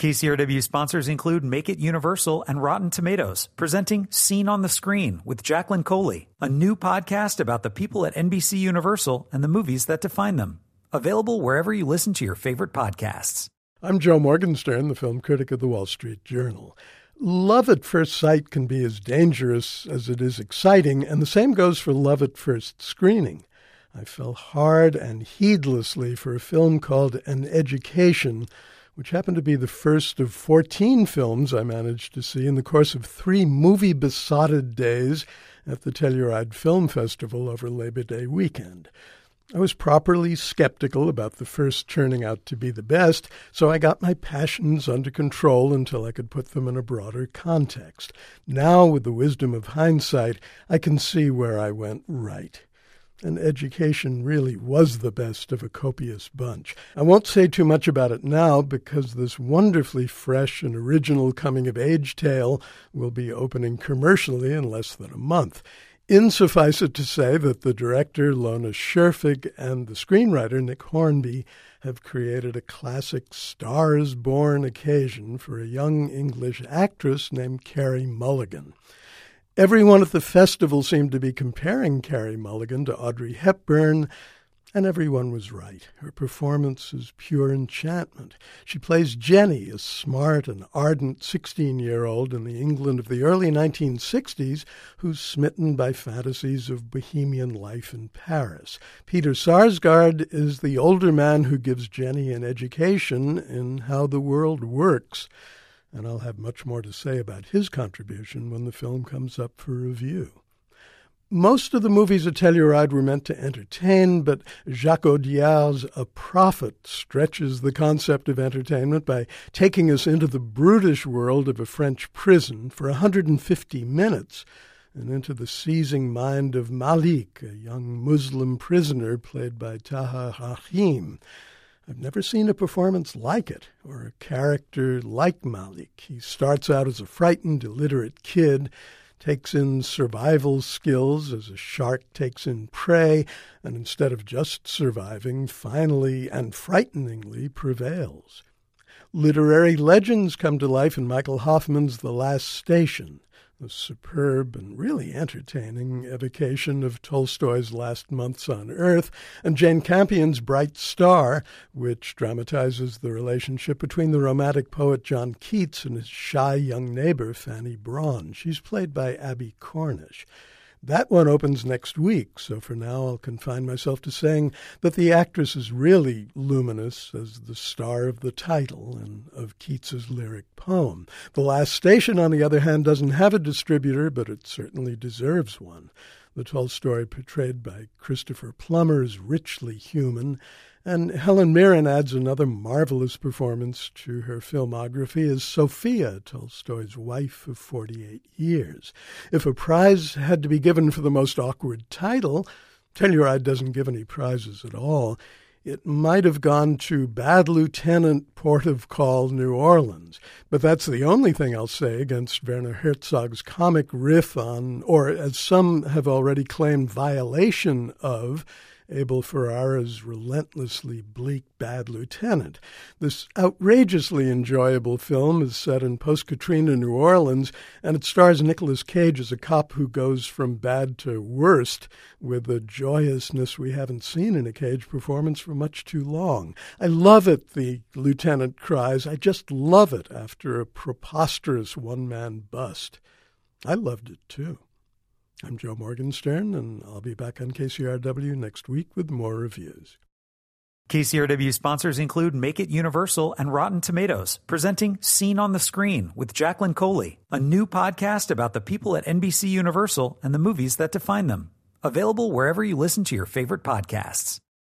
KCRW sponsors include Make It Universal and Rotten Tomatoes, presenting Scene on the Screen with Jacqueline Coley, a new podcast about the people at NBC Universal and the movies that define them. Available wherever you listen to your favorite podcasts. I'm Joe Morgenstern, the film critic of the Wall Street Journal. Love at first sight can be as dangerous as it is exciting, and the same goes for love at first screening. I fell hard and heedlessly for a film called An Education which happened to be the first of 14 films I managed to see in the course of three movie besotted days at the Telluride Film Festival over Labor Day weekend. I was properly skeptical about the first turning out to be the best, so I got my passions under control until I could put them in a broader context. Now, with the wisdom of hindsight, I can see where I went right An Education really was the best of a copious bunch. I won't say too much about it now because this wonderfully fresh and original coming of age tale will be opening commercially in less than a month. Insuffice it to say that the director, Lone Scherfig, and the screenwriter, Nick Hornby, have created a classic stars born occasion for a young English actress named Carey Mulligan. Everyone at the festival seemed to be comparing Carey Mulligan to Audrey Hepburn, and everyone was right. Her performance is pure enchantment. She plays Jenny, a smart and ardent 16 year old in the England of the early 1960s who's smitten by fantasies of bohemian life in Paris. Peter Sarsgaard is the older man who gives Jenny an education in how the world works and I'll have much more to say about his contribution when the film comes up for review. Most of the movies at Telluride were meant to entertain, but Jacques Audiard's A Prophet stretches the concept of entertainment by taking us into the brutish world of a French prison for 150 minutes and into the seizing mind of Malik, a young Muslim prisoner played by Tahar Rahim. I've never seen a performance like it, or a character like Malik. He starts out as a frightened, illiterate kid, takes in survival skills as a shark takes in prey, and instead of just surviving, finally and frighteningly prevails. Literary legends come to life in Michael Hoffman's The Last Station a superb and really entertaining evocation of Tolstoy's Last Months on Earth, and Jane Campion's Bright Star, which dramatizes the relationship between the romantic poet John Keats and his shy young neighbor Fanny Brawne. She's played by Abbie Cornish. That one opens next week, so for now I'll confine myself to saying that the actress is really luminous as the star of the title and of Keats's lyric poem. The Last Station, on the other hand, doesn't have a distributor, but it certainly deserves one. The Tolstoy portrayed by Christopher Plummer is richly human, and Helen Mirren adds another marvelous performance to her filmography as Sophia, Tolstoy's wife of 48 years. If a prize had to be given for the most awkward title, Telluride doesn't give any prizes at all. It might have gone to Bad Lieutenant Port of Call, New Orleans. But that's the only thing I'll say against Werner Herzog's comic riff on, or as some have already claimed, violation of Abel Ferrara's relentlessly bleak bad lieutenant. This outrageously enjoyable film is set in post Katrina New Orleans, and it stars Nicolas Cage as a cop who goes from bad to worst with a joyousness we haven't seen in a Cage performance for much too long. I love it, the lieutenant cries. I just love it after a preposterous one man bust. I loved it too. I'm Joe Morgenstern, and I'll be back on KCRW next week with more reviews. KCRW sponsors include Make It Universal and Rotten Tomatoes, presenting Scene on the Screen with Jacqueline Coley, a new podcast about the people at NBC Universal and the movies that define them. Available wherever you listen to your favorite podcasts.